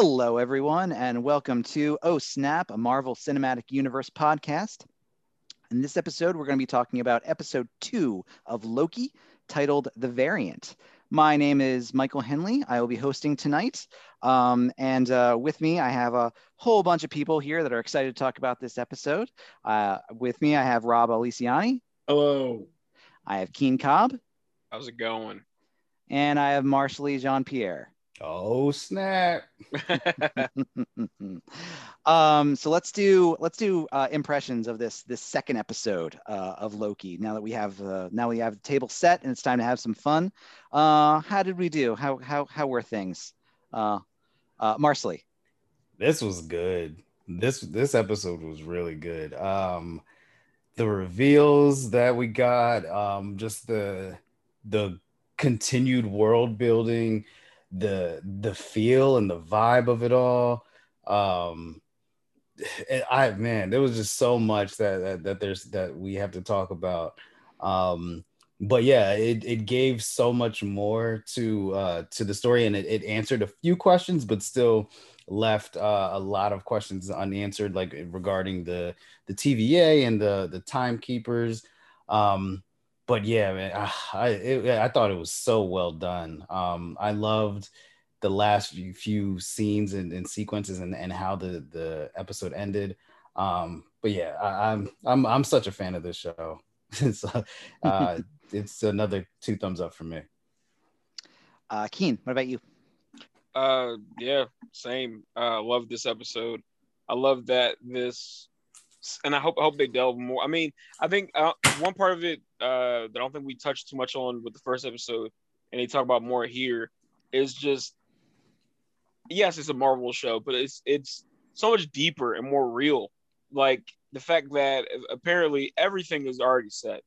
Hello, everyone, and welcome to Oh Snap, a Marvel Cinematic Universe podcast. In this episode, we're going to be talking about episode two of Loki, titled The Variant. My name is Michael Henley. I will be hosting tonight. Um, and uh, with me, I have a whole bunch of people here that are excited to talk about this episode. Uh, with me, I have Rob Aliciani. Hello. I have Keane Cobb. How's it going? And I have Marcely Jean Pierre. Oh snap! um, so let's do let's do uh, impressions of this this second episode uh, of Loki. Now that we have uh, now we have the table set and it's time to have some fun. Uh, how did we do? How how how were things? Uh, uh, Marcely. This was good. This this episode was really good. Um, the reveals that we got, um, just the the continued world building the the feel and the vibe of it all. Um i man there was just so much that, that that, there's that we have to talk about. Um but yeah it, it gave so much more to uh to the story and it, it answered a few questions but still left uh, a lot of questions unanswered like regarding the the tva and the the timekeepers. Um but yeah, man, ah, I it, I thought it was so well done. Um, I loved the last few, few scenes and, and, sequences and, and how the the episode ended. Um, but yeah, I, am I'm, I'm I'm such a fan of this show. so, uh, it's another two thumbs up for me. Uh, Keane, what about you? Uh, yeah, same. Uh, love this episode. I love that this and I hope I hope they delve more. I mean, I think uh, one part of it uh, that I don't think we touched too much on with the first episode, and they talk about more here, is just yes, it's a Marvel show, but it's it's so much deeper and more real. Like the fact that apparently everything is already set.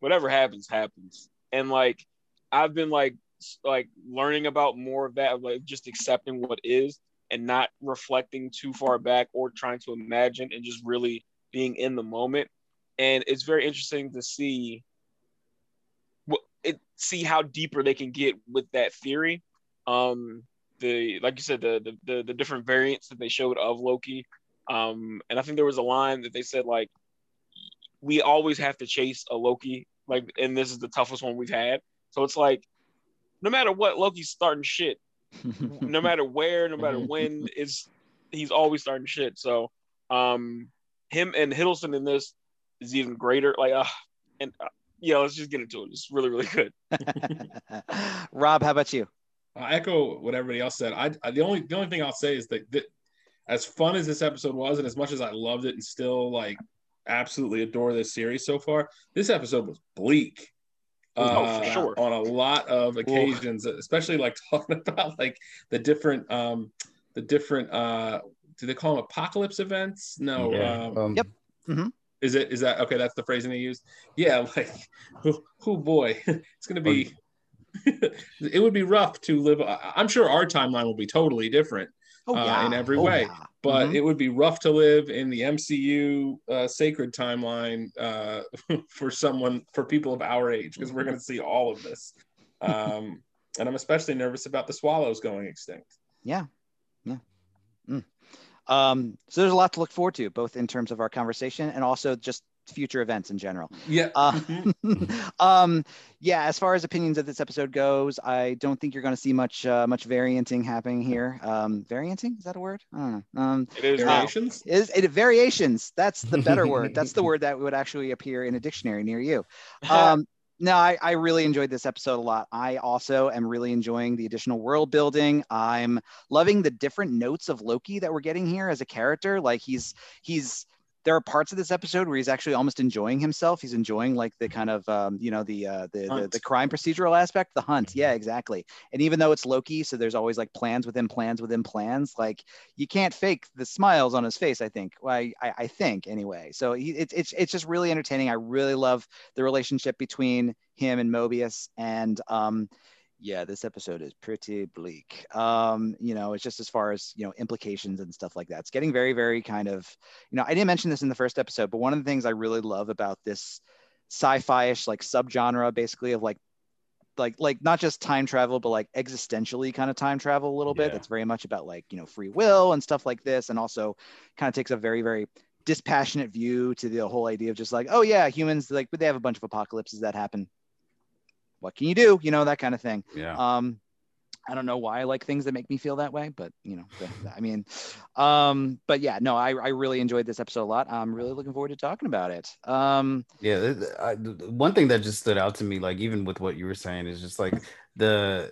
Whatever happens, happens. And like I've been like like learning about more of that, like just accepting what is and not reflecting too far back or trying to imagine and just really being in the moment. And it's very interesting to see what it see how deeper they can get with that theory. Um, the like you said, the the the, the different variants that they showed of Loki. Um, and I think there was a line that they said like, we always have to chase a Loki, like, and this is the toughest one we've had. So it's like, no matter what, Loki's starting shit no matter where, no matter when, is he's always starting shit. So, um, him and Hiddleston in this is even greater. Like, uh, and uh, yeah, let's just get into it. It's really, really good. Rob, how about you? I echo what everybody else said. I, I, the only the only thing I'll say is that, that as fun as this episode was, and as much as I loved it, and still like absolutely adore this series so far, this episode was bleak oh, for uh, sure. on a lot of occasions, Ooh. especially like talking about like the different um the different uh do they call them apocalypse events? No. Yeah. Um, um, yep. Mm-hmm. Is it is that okay? That's the phrasing they use. Yeah, like oh, oh boy, it's gonna be. it would be rough to live. I'm sure our timeline will be totally different oh, yeah. uh, in every oh, way. Yeah. But mm-hmm. it would be rough to live in the MCU uh, sacred timeline uh, for someone for people of our age because we're going to see all of this. Um, and I'm especially nervous about the swallows going extinct. Yeah, yeah. Mm. Um, so there's a lot to look forward to, both in terms of our conversation and also just future events in general. Yeah. Uh, um, yeah. As far as opinions of this episode goes, I don't think you're going to see much uh, much varianting happening here. Um, varianting is that a word? I don't know. Um, it is variations. Uh, is it variations? That's the better word. That's the word that would actually appear in a dictionary near you. Um, no, I, I really enjoyed this episode a lot. I also am really enjoying the additional world building. I'm loving the different notes of Loki that we're getting here as a character. Like he's he's there are parts of this episode where he's actually almost enjoying himself. He's enjoying like the kind of um, you know the, uh, the, the the crime procedural aspect, the hunt. Yeah, exactly. And even though it's Loki, so there's always like plans within plans within plans. Like you can't fake the smiles on his face. I think. Well, I, I, I think anyway. So he, it's it's it's just really entertaining. I really love the relationship between him and Mobius, and um, yeah, this episode is pretty bleak. Um, you know, it's just as far as, you know, implications and stuff like that. It's getting very, very kind of, you know, I didn't mention this in the first episode, but one of the things I really love about this sci-fi-ish like subgenre basically of like like like not just time travel but like existentially kind of time travel a little bit that's very much about like you know free will and stuff like this and also kind of takes a very very dispassionate view to the whole idea of just like oh yeah humans like but they have a bunch of apocalypses that happen what can you do you know that kind of thing Yeah. um i don't know why i like things that make me feel that way but you know i mean um but yeah no I, I really enjoyed this episode a lot i'm really looking forward to talking about it um Yeah, I, one thing that just stood out to me, like even with what you were saying, is just like the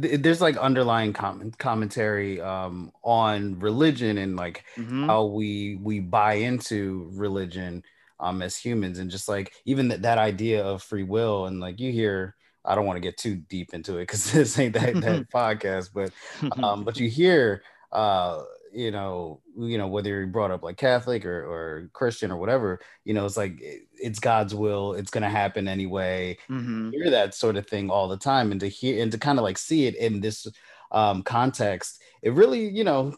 th- there's like underlying comment commentary um, on religion and like mhm. how we we buy into religion um, as humans, and just like even that that idea of free will, and like you hear. I don't want to get too deep into it because this ain't that, that podcast, but um, but you hear uh you know you know whether you're brought up like catholic or, or christian or whatever you know it's like it- it's god's will it's going to happen anyway Mhm. hear that sort of thing all the time and to hear and to kind of like see it in this um context it really you know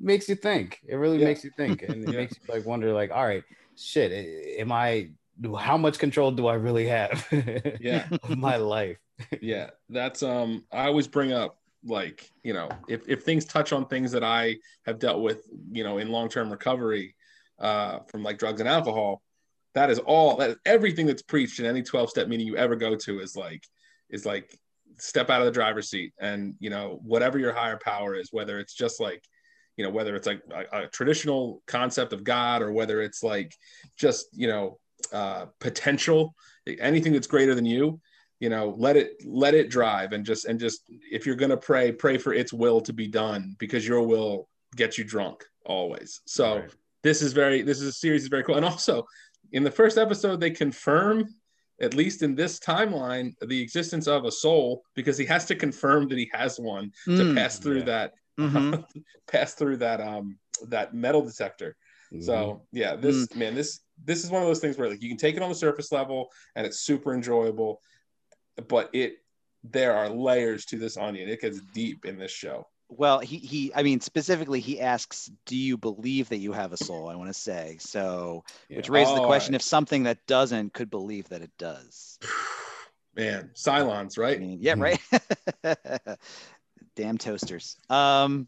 makes you think it really Yeah. makes you think and it Yeah. makes you like wonder like all right shit am i how much control do i really have Yeah. of my life yeah that's um i always bring up like you know if, if things touch on things that i have dealt with you know in long-term recovery uh from like drugs and alcohol that is all that everything that's preached in any 12 step meeting you ever go to is like is like step out of the driver's seat and you know whatever your higher power is whether it's just like you know whether it's like a, a traditional concept of god or whether it's like just you know uh potential anything that's greater than you you know let it let it drive and just and just if you're going to pray pray for its will to be done because your will gets you drunk always so Right. this is very this is a series is very cool and also in the first episode they confirm at least in this timeline the existence of a soul because he has to confirm that he has one to Mm. pass through Yeah. that Mhm. pass through that um that metal detector Mhm. so yeah, this man, this this is one of those things where like you can take it on the surface level and it's super enjoyable, but it there are layers to this onion. It gets deep in this show. Well, he he I mean specifically he asks, "Do you believe that you have a soul?" I want to say. So, which Yeah. raises the Oh, question I- if something that doesn't could believe that it does. Man, Cylons, I right? mean, yeah, right. Hmm. Damn toasters. Um,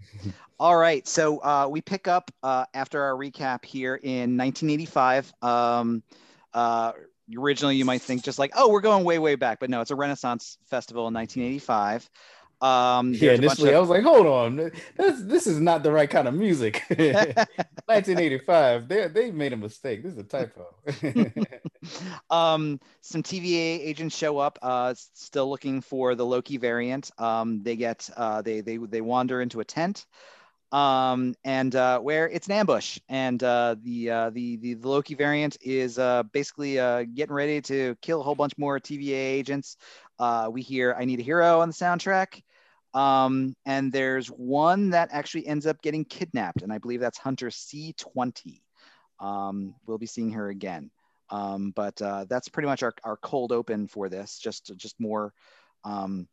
all right, so uh, we pick up uh, after our recap here in 1985. Um, uh, originally, you might think just like, oh, we're going way, way back, but no, it's a Renaissance festival in 1985. Um, Yeah, there's a bunch initially of- I was like, hold on, this this is not the right kind of music. 1985, they they made a mistake. This is a typo. um, some TVA agents show up, uh, still looking for the Loki variant. Um, they get uh, they they they wander into a tent, um, and uh, where it's an ambush, and uh, the, uh, the the the Loki variant is uh, basically uh, getting ready to kill a whole bunch more TVA agents. Uh, we hear "I Need a Hero" on the soundtrack. Um, and there's one that actually ends up getting kidnapped, and I believe that's Hunter C20. Um, we'll be seeing her again. Um, but uh, that's pretty much our, our cold open for this. Just just more um,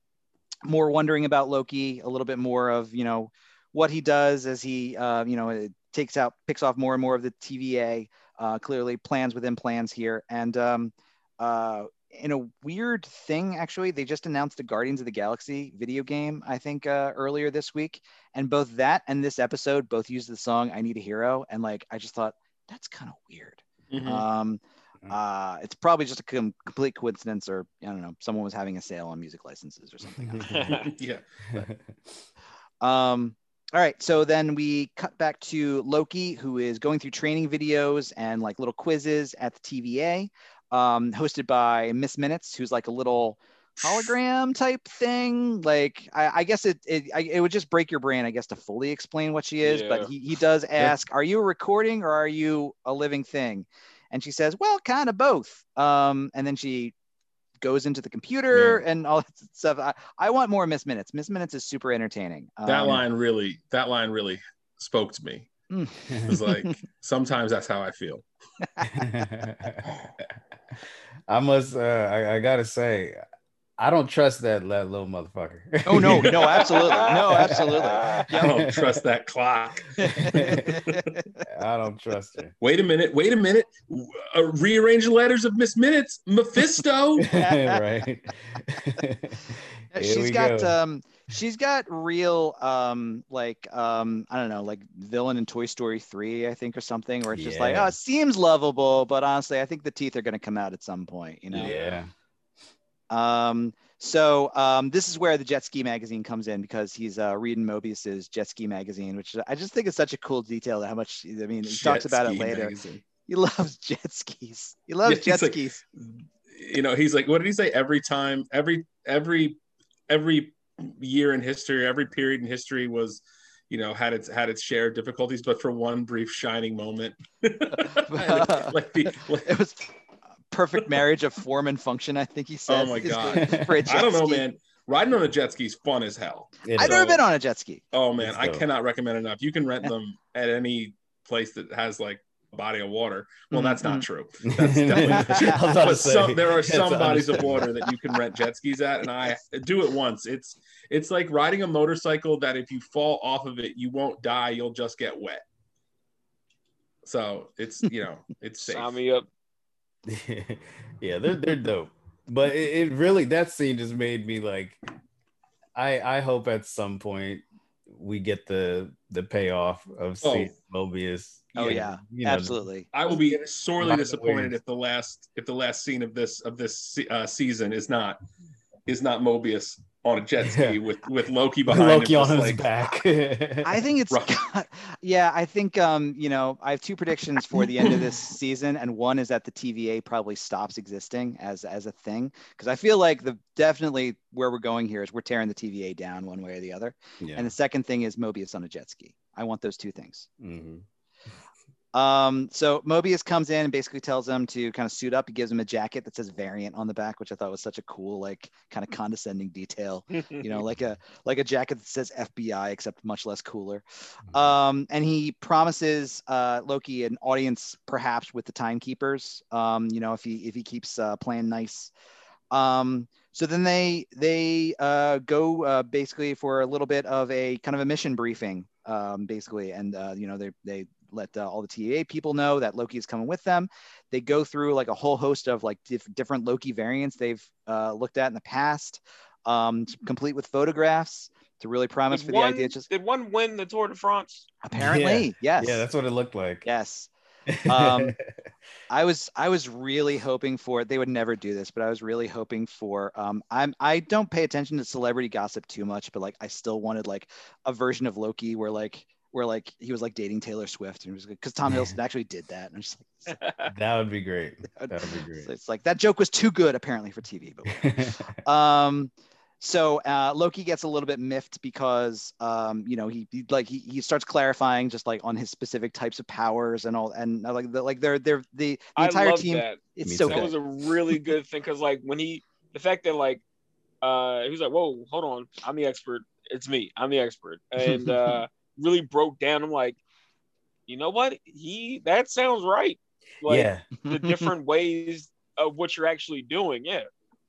more wondering about Loki, a little bit more of you know what he does as he uh, you know takes out picks off more and more of the TVA. Uh, clearly plans within plans here, and um, uh, in a weird thing, actually, they just announced a Guardians of the Galaxy video game. I think uh, earlier this week, and both that and this episode both used the song "I Need a Hero," and like I just thought that's kind of weird. Mhm. Um, Mhm. uh, it's probably just a com- complete coincidence, or I don't know, someone was having a sale on music licenses or something. yeah. um, all right, so then we cut back to Loki, who is going through training videos and like little quizzes at the TVA, um, hosted by Miss Minutes, who's like a little hologram type thing. Like I, I guess it it, I, it would just break your brain, I guess, to fully explain what she is. Yeah. But he, he does ask, "Are you a recording or are you a living thing?" And she says, "Well, kind of both." Um, and then she goes into the computer and all that stuff. I, I want more Miss Minutes. Miss Minutes is super entertaining. That Um, line really that line really spoke to me. Mm. It was like sometimes that's how I feel. I must. Uh, I, I gotta say, I don't trust that, that little motherfucker. Oh no, no, absolutely, no, absolutely. I don't trust that clock. I don't trust her. Wait a minute. Wait a minute. Uh, rearrange the letters of Miss Minutes. Mephisto. right. she's got go. um she's got real um like um I don't know like villain in Toy Story 3 I think or something where it's yeah. just like oh it seems lovable but honestly I think the teeth are going to come out at some point you know yeah um, so um, this is where the Jet Ski magazine comes in because he's uh, reading Mobius's Jet Ski magazine, which I just think is such a cool detail. How much I mean, he jet talks about it later. Magazine. He loves jet skis. He loves yeah, jet skis. Like, you know, he's like, what did he say? Every time, every every every year in history, every period in history was you know had its had its share of difficulties but for one brief shining moment like, like the, like, it was perfect marriage of form and function. I think he said. Oh my god! I don't know, ski. man. Riding on a jet ski is fun as hell. I've never been on a jet ski. Oh man, I cannot recommend enough. You can rent them at any place that has like a body of water. Well, that's not mm-hmm. true. That's definitely, some, there are some bodies of water that you can rent jet skis at, and I do it once. It's it's like riding a motorcycle that if you fall off of it, you won't die. You'll just get wet. So it's you know it's safe. Sign me up. Yeah, they're they're dope. But it, it, really that scene just made me like I I hope at some point we get the the payoff of oh. seeing Mobius. Oh yeah, you know, absolutely. I will be sorely disappointed if the last if the last scene of this of this uh, season is not is not Mobius on a jet ski with with Loki behind Loki him, on his like, back. I think it's yeah. I think um you know I have two predictions for the end of this season, and one is that the TVA probably stops existing as as a thing because I feel like the definitely where we're going here is we're tearing the TVA down one way or the other, yeah. and the second thing is Mobius on a jet ski. I want those two things. Mm-hmm. Um, so Mobius comes in and basically tells him to kind of suit up. He gives him a jacket that says variant on the back, which I thought was such a cool, like kind of condescending detail, you know, like a like a jacket that says FBI, except much less cooler. Mm-hmm. Um, and he promises uh, Loki an audience perhaps with the timekeepers, um, you know, if he if he keeps uh, playing nice. Um, so then they they uh, go uh, basically for a little bit of a kind of a mission briefing, um, basically, and uh, you know they they let uh, all the TVA people know that Loki is coming with them. They go through like a whole host of like diff- different Loki variants they've uh, looked at in the past, um, complete with photographs to really promise did for one, the idea. Just did one win the Tour de France? Apparently, yeah. yes. Yeah, that's what it looked like. Yes. um, I was I was really hoping for they would never do this, but I was really hoping for um, I'm I don't pay attention to celebrity gossip too much, but like I still wanted like a version of Loki where like where like he was like dating Taylor Swift and it was because Tom Hiddleston actually did that. And I'm just like, that would be great. That would be great. So it's like that joke was too good apparently for TV. But um, so uh, Loki gets a little bit miffed because um, you know he, he like he, he starts clarifying just like on his specific types of powers and all and uh, like the, like they're they're the, the entire team. That. It's Me so that good. was a really good thing because like when he the fact that like uh he was like whoa hold on I'm the expert it's me I'm the expert and uh really broke down. I'm like, you know what? He that sounds right. Like yeah. the different ways of what you're actually doing. Yeah.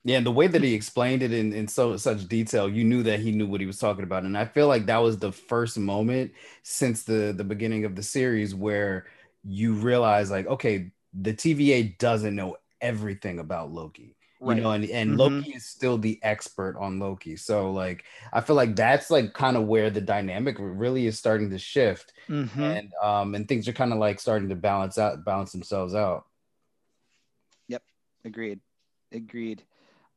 Yeah, and the way that he explained it in, in so such detail, you knew that he knew what he was talking about. And I feel like that was the first moment since the the beginning of the series where you realize like, okay, the TVA doesn't know everything about Loki right. you know, and, and mm-hmm. Loki is still the expert on Loki. So like I feel like that's like kind of where the dynamic really is starting to shift. Mm-hmm. And um and things are kind of like starting to balance out, balance themselves out. Yep. Agreed. Agreed.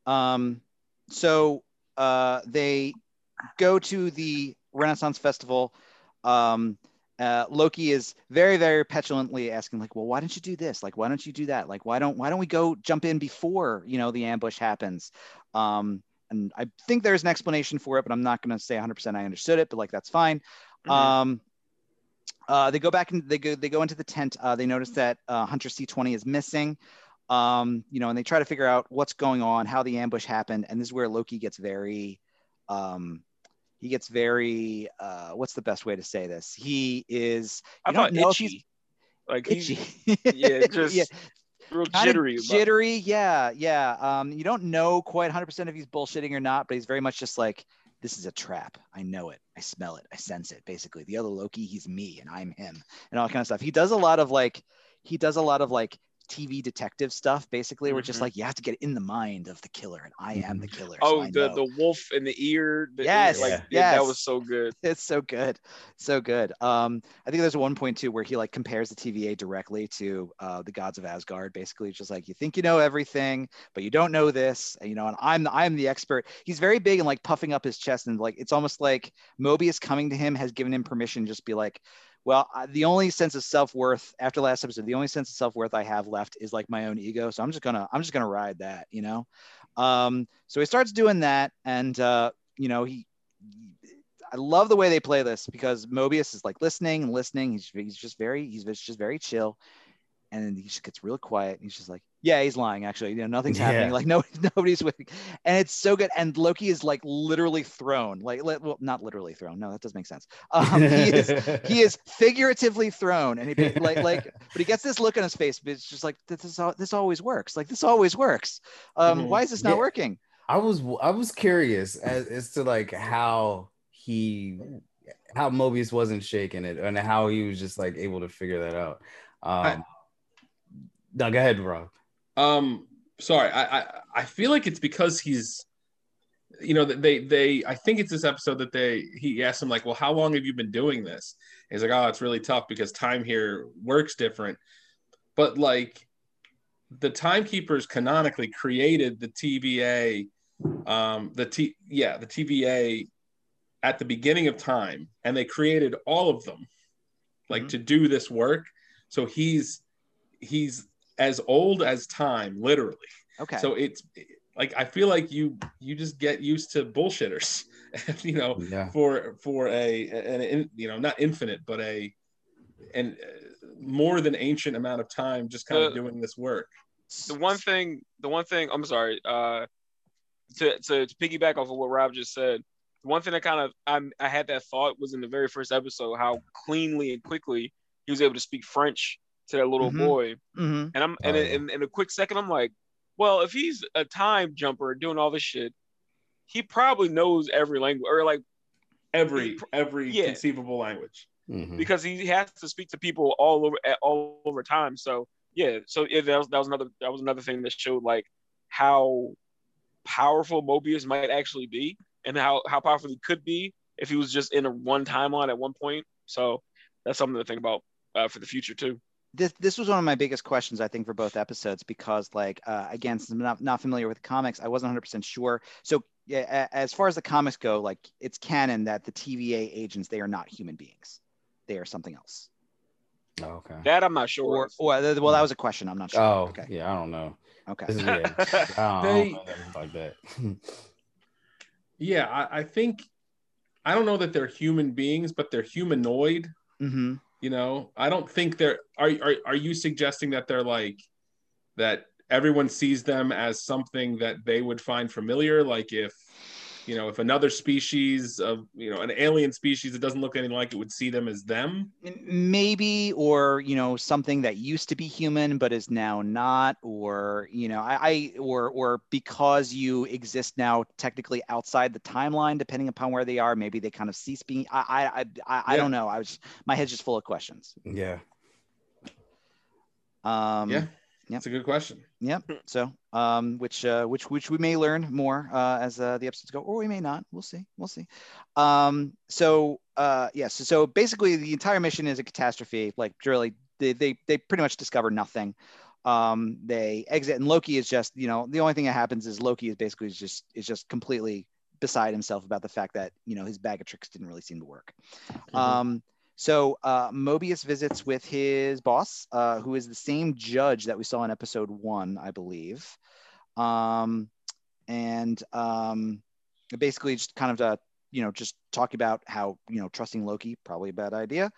Um so uh they go to the Renaissance Festival. Um uh, Loki is very, very petulantly asking, like, well, why don't you do this? Like, why don't you do that? Like, why don't why don't we go jump in before you know the ambush happens? Um, and I think there's an explanation for it, but I'm not going to say 100% I understood it, but like that's fine. Mm-hmm. Um, uh, they go back and they go they go into the tent. Uh, they notice that uh, Hunter C20 is missing. Um, you know, and they try to figure out what's going on, how the ambush happened, and this is where Loki gets very um, he gets very uh, what's the best way to say this? He is I don't know itchy. Like itchy. yeah, just yeah. real jittery. Jittery, yeah, yeah. Um, you don't know quite 100% if he's bullshitting or not, but he's very much just like, this is a trap. I know it. I smell it. I sense it. Basically, the other Loki, he's me and I'm him, and all kind of stuff. He does a lot of like, he does a lot of like TV detective stuff, basically. Mm-hmm. We're just like you have to get in the mind of the killer, and I am the mm-hmm. killer. Oh, so the the wolf in the ear. The, yes, like, yeah. yes, that was so good. It's so good, so good. Um, I think there's one point too where he like compares the TVA directly to uh, the gods of Asgard. Basically, it's just like you think you know everything, but you don't know this, and you know, and I'm the, I'm the expert. He's very big and like puffing up his chest, and like it's almost like Mobius coming to him has given him permission, just be like well, the only sense of self-worth after last episode, the only sense of self-worth I have left is like my own ego. So I'm just gonna, I'm just gonna ride that, you know? Um, so he starts doing that and, uh, you know, he, I love the way they play this because Mobius is like listening and listening. He's, he's just very, he's just very chill and he just gets real quiet. and he's just like, "Yeah, he's lying. Actually, you know, nothing's yeah. happening. Like no, nobody's with." And it's so good. And Loki is like literally thrown, like well, not literally thrown. No, that doesn't make sense. Um, he is he is figuratively thrown, and he like like, but he gets this look on his face. But it's just like this is this always works. Like this always works. Um, mm-hmm. Why is this not yeah. working? I was I was curious as, as to like how he how Mobius wasn't shaking it and how he was just like able to figure that out. Um, I, no, go ahead, Rob. Um, sorry, I, I I feel like it's because he's, you know, they they I think it's this episode that they he asked him like, well, how long have you been doing this? he's like, oh, it's really tough because time here works different. But like, the timekeepers canonically created the TVA, um, the T yeah the TVA at the beginning of time, and they created all of them, like mm-hmm. to do this work. So he's he's as old as time, literally. Okay. So it's like I feel like you you just get used to bullshitters, you know, yeah. for for a an you know not infinite but a and uh, more than ancient amount of time just kind the, of doing this work. The one thing, the one thing, I'm sorry, uh, to, to, to piggyback off of what Rob just said, the one thing that kind of I, I had that thought was in the very first episode how cleanly and quickly he was able to speak French to that little mm-hmm. boy. Mm-hmm. And I'm and oh, in, in, a quick second, I'm like, well, if he's a time jumper doing all this shit, he probably knows every language or like every every yeah. conceivable language mm-hmm. because he has to speak to people all over all over time. So yeah, so yeah, that was that was another that was another thing that showed like how powerful Mobius might actually be and how how powerful he could be if he was just in a one timeline at one point. So that's something to think about uh, for the future too this this was one of my biggest questions I think for both episodes because like uh, again since I'm not, not familiar with the comics I wasn't 100% sure. So yeah, as far as the comics go like it's canon that the TVA agents they are not human beings. They are something else. Oh, okay. That I'm not sure or, or, well that was a question. I'm not sure. Oh okay. yeah I don't know. Okay. Is, yeah, I don't, they, know like that. Yeah I, I, think I don't know that they're human beings but they're humanoid. Mm-hmm you know, I don't think they're. Are are are you suggesting that they're like that? Everyone sees them as something that they would find familiar, like if you know if another species of you know an alien species that doesn't look anything like it would see them as them? Maybe or you know something that used to be human but is now not or you know i, I or or because you exist now technically outside the timeline depending upon where they are maybe they kind of cease being i i i, I, I don't know. I was my head's just full of questions. Yeah. Um yeah yeah, it's a good question. Yep. So, um, which uh, which which we may learn more uh, as uh, the episodes go, or we may not. We'll see. We'll see. Um, so, uh, yes. Yeah, so, so basically, the entire mission is a catastrophe. Like, really, they they they pretty much discover nothing. Um, they exit, and Loki is just, you know, the only thing that happens is Loki is basically just is just completely beside himself about the fact that you know his bag of tricks didn't really seem to work. Mm-hmm. Um, so uh, Mobius visits with his boss, uh, who is the same judge that we saw in episode one, I believe. Um, and um, basically just kind of to, you know, just talk about how, you know, trusting Loki, probably a bad idea.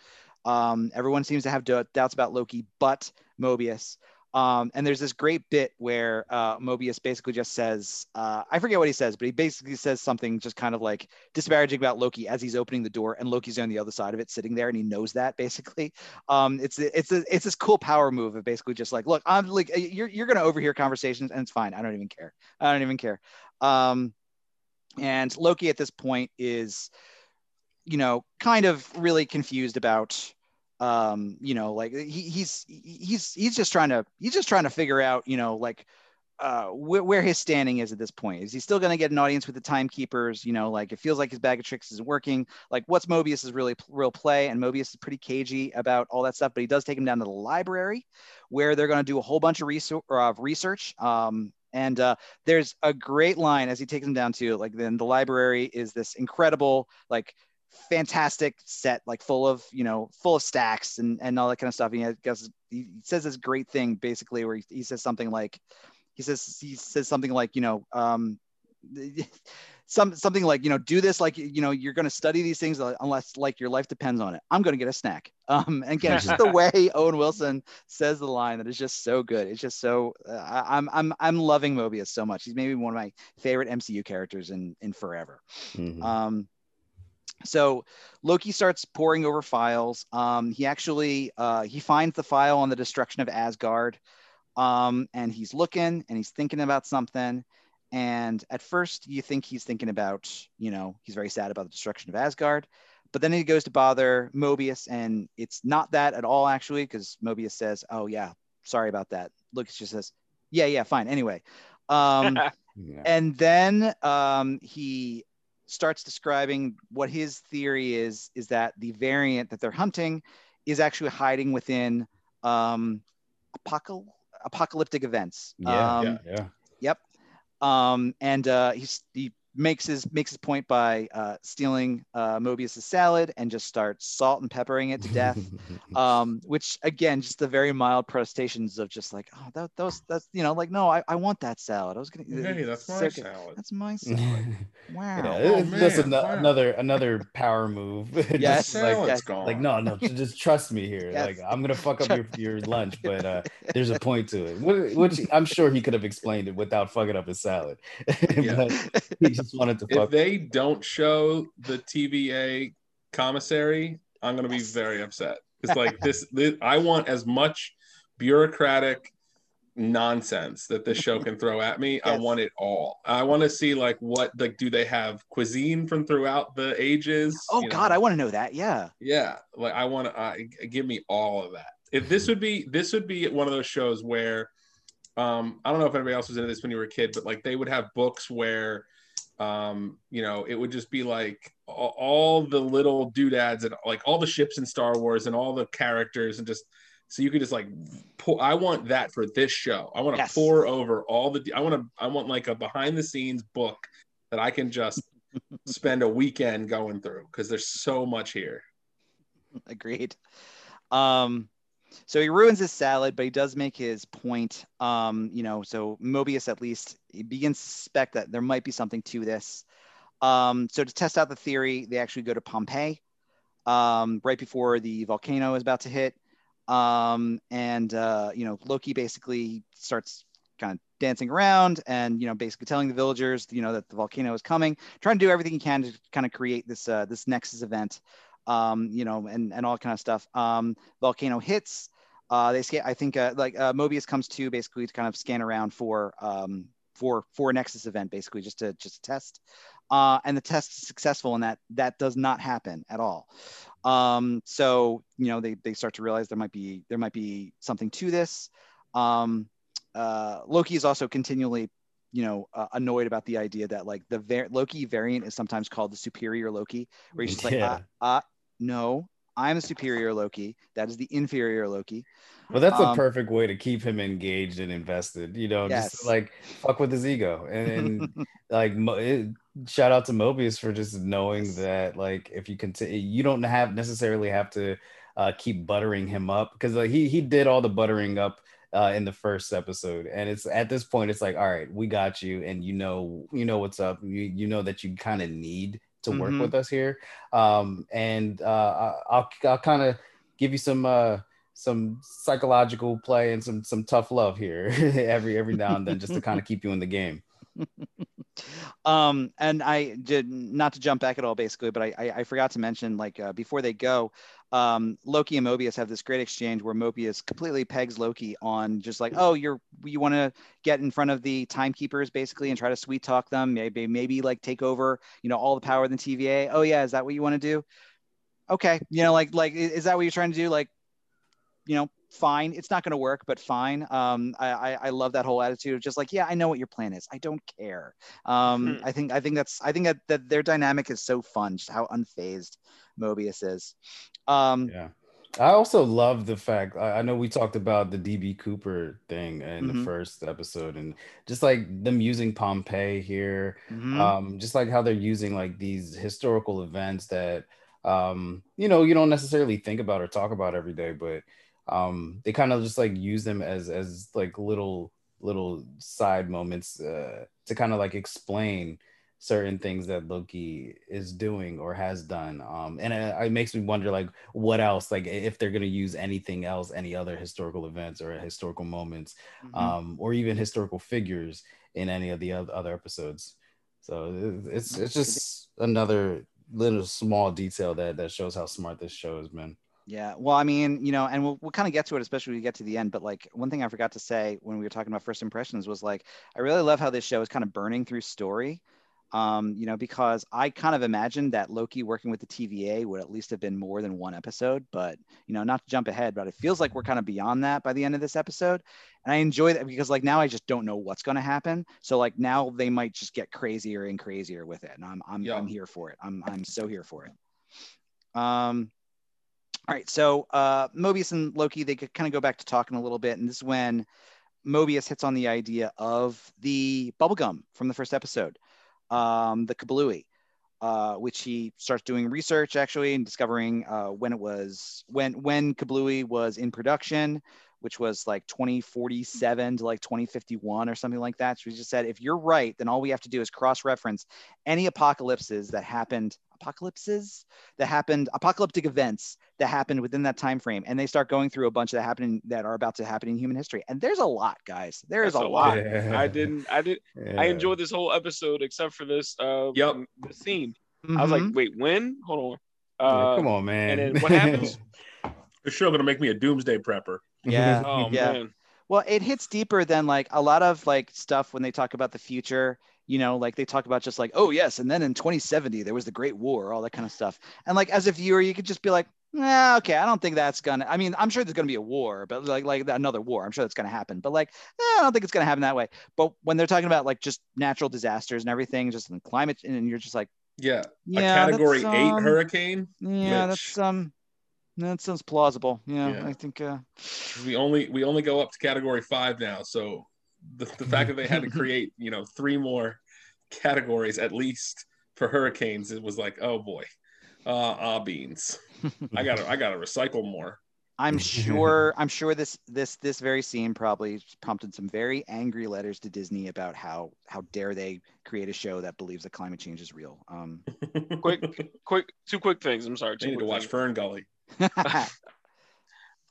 Um, everyone seems to have doubts about Loki, but Mobius. Um, and there's this great bit where uh, Mobius basically just says, uh, I forget what he says, but he basically says something just kind of like disparaging about Loki as he's opening the door, and Loki's on the other side of it, sitting there, and he knows that basically. Um, it's it's a, it's this cool power move of basically just like, look, I'm like, you're you're gonna overhear conversations, and it's fine. I don't even care. I don't even care. Um, and Loki at this point is, you know, kind of really confused about um you know like he, he's he's he's just trying to he's just trying to figure out you know like uh wh- where his standing is at this point. Is he still going to get an audience with the timekeepers? You know like it feels like his bag of tricks isn't working. Like what's mobius is really real play? And mobius is pretty cagey about all that stuff but he does take him down to the library where they're going to do a whole bunch of research, research. Um and uh, there's a great line as he takes him down to like then the library is this incredible like fantastic set, like full of you know, full of stacks and and all that kind of stuff. And he guess he says this great thing basically where he, he says something like, he says he says something like you know. Um, some something like you know do this like you know you're going to study these things unless like your life depends on it i'm going to get a snack um and again just the way owen wilson says the line that is just so good it's just so uh, i'm i'm i'm loving mobius so much he's maybe one of my favorite mcu characters in in forever mm-hmm. um so Loki starts poring over files. Um, he actually uh, he finds the file on the destruction of Asgard, um, and he's looking and he's thinking about something. And at first, you think he's thinking about, you know, he's very sad about the destruction of Asgard. But then he goes to bother Mobius, and it's not that at all, actually, because Mobius says, "Oh yeah, sorry about that." Loki just says, "Yeah, yeah, fine." Anyway, um, yeah. and then um, he starts describing what his theory is is that the variant that they're hunting is actually hiding within um, apocal- apocalyptic events. Yeah, um, yeah, yeah. Yep. Um, and uh, he's, he makes his makes his point by uh, stealing uh, Mobius's salad and just starts salt and peppering it to death. um, which again, just the very mild protestations of just like, oh, that those that's you know, like no, I, I want that salad. I was gonna. Hey, that's my salad. That's my salad. wow. Yeah, oh, that's an- wow. another another power move. yes, like, yes. like no, no, just trust me here. Yes. Like I'm gonna fuck up your, your lunch, but uh, there's a point to it. Which I'm sure he could have explained it without fucking up his salad. but he just just wanted to. If they don't show the TVA commissary, I'm going to be very upset. It's like this, this. I want as much bureaucratic nonsense that this show can throw at me. Yes. I want it all. I want to see like what like do they have cuisine from throughout the ages? Oh you God, know? I want to know that. Yeah. Yeah, like I want to uh, give me all of that. If this would be this would be one of those shows where um I don't know if anybody else was into this when you were a kid, but like they would have books where um you know it would just be like all, the little doodads and like all the ships in star wars and all the characters and just so you could just like pour, i want that for this show. I want to yes. pour over all the i want to i want like a behind the scenes book that i can just spend a weekend going through because there's so much here. Agreed. Um so he ruins his salad, but he does make his point. Um, you know, so Mobius at least begins to suspect that there might be something to this. Um, so to test out the theory, they actually go to Pompeii um, right before the volcano is about to hit. Um, and uh, you know, Loki basically starts kind of dancing around and you know basically telling the villagers you know that the volcano is coming trying to do everything he can to kind of create this uh, this nexus event um, you know, and, and all kind of stuff. Um, volcano hits. Uh, they scan. I think uh, like uh, Mobius comes to basically to kind of scan around for um, for for a Nexus event, basically just to just test. Uh, and the test is successful, and that that does not happen at all. Um, so you know they they start to realize there might be there might be something to this. Um, uh, Loki is also continually you know uh, annoyed about the idea that like the var- Loki variant is sometimes called the superior Loki, where he's just yeah. like, uh, uh, no, I'm a superior Loki. That is the inferior Loki. Well, that's um, a perfect way to keep him engaged and invested. You know, yes. just like fuck with his ego and, and like it, shout out to Mobius for just knowing yes. that like if you continue, you don't have necessarily have to uh, keep buttering him up because like he he did all the buttering up uh, in the first episode, and it's at this point it's like all right, we got you, and you know you know what's up. You you know that you kind of need to work mm-hmm. with us here. Um, and uh, I'll I'll kind of give you some uh, some psychological play and some some tough love here every every now and then just to kind of keep you in the game. um, and I did not to jump back at all, basically, but I I, I forgot to mention like uh, before they go, um, Loki and Mobius have this great exchange where Mobius completely pegs Loki on just like, oh, you're you want to get in front of the timekeepers basically and try to sweet talk them, maybe maybe like take over, you know, all the power of the TVA. Oh yeah, is that what you want to do? Okay, you know, like like is that what you're trying to do? Like, you know, fine. It's not going to work, but fine. Um, I, I, I love that whole attitude of just like, yeah, I know what your plan is. I don't care. Um, hmm. I think I think that's I think that, that their dynamic is so fun, just how unfazed Mobius is. Um, yeah. I also love the fact I, know we talked about the DB Cooper thing in mm-hmm. the first episode, and just like them using Pompeii here, mm-hmm. um, just like how they're using like these historical events that um, you know you don't necessarily think about or talk about every day, but um, they kind of just like use them as as like little little side moments uh, to kind of like explain certain things that Loki is doing or has done. Um, and it, it, makes me wonder, like, what else? Like, if they're gonna use anything else, any other historical events or historical moments, mm-hmm. um, or even historical figures in any of the other episodes. So it's it's just another little small detail that that shows how smart this show has been. Yeah. Well, I mean, you know, and we'll, we'll kind of get to it, especially when we get to the end. But like one thing I forgot to say when we were talking about first impressions was like, I really love how this show is kind of burning through story um, you know, because I kind of imagined that Loki working with the TVA would at least have been more than one episode. But you know, not to jump ahead, but it feels like we're kind of beyond that by the end of this episode, and I enjoy that because like now I just don't know what's going to happen. So like now they might just get crazier and crazier with it, and I'm I'm yeah. I'm here for it. I'm I'm so here for it. Um. All right, so uh, Mobius and Loki they kind of go back to talking a little bit, and this is when Mobius hits on the idea of the bubblegum from the first episode um, the Kablooey, uh, which he starts doing research actually and discovering uh, when it was when when Kablooey was in production, which was like 2047 to like 2051 or something like that. So he just said, if you're right, then all we have to do is cross-reference any apocalypses that happened apocalypses that happened apocalyptic events that happened within that time frame and they start going through a bunch that happening that are about to happen in human history and there's a lot guys there's a, a, lot, Yeah. i didn't i did yeah. i enjoyed this whole episode except for this uh yep the scene mm-hmm. i was like mm-hmm. wait when hold on uh, yeah, come on man and then what happens they're sure gonna make me a doomsday prepper. Yeah. Oh yeah. man. well it hits deeper than like a lot of like stuff when they talk about the future you know like they talk about just like oh yes and then in 2070 there was the great war all that kind of stuff. And like as a viewer you could just be like nah, okay i don't think that's gonna i mean i'm sure there's gonna be a war but like like another war i'm sure that's gonna happen. But like eh, i don't think it's gonna happen that way. But when they're talking about like just natural disasters and everything just in climate and you're just like yeah, yeah a category um, eight hurricane? yeah which... that's um that sounds plausible. Yeah, yeah. i think uh we only we only go up to category five now so the, the fact that they had to create you know three more categories at least for hurricanes it was like oh boy. Uh ah beans. I gotta i gotta recycle more. I'm sure i'm sure this this this very scene probably prompted some very angry letters to disney about how how dare they create a show that believes that climate change is real. Um quick quick two quick things. I'm sorry two need to watch things. FernGully um,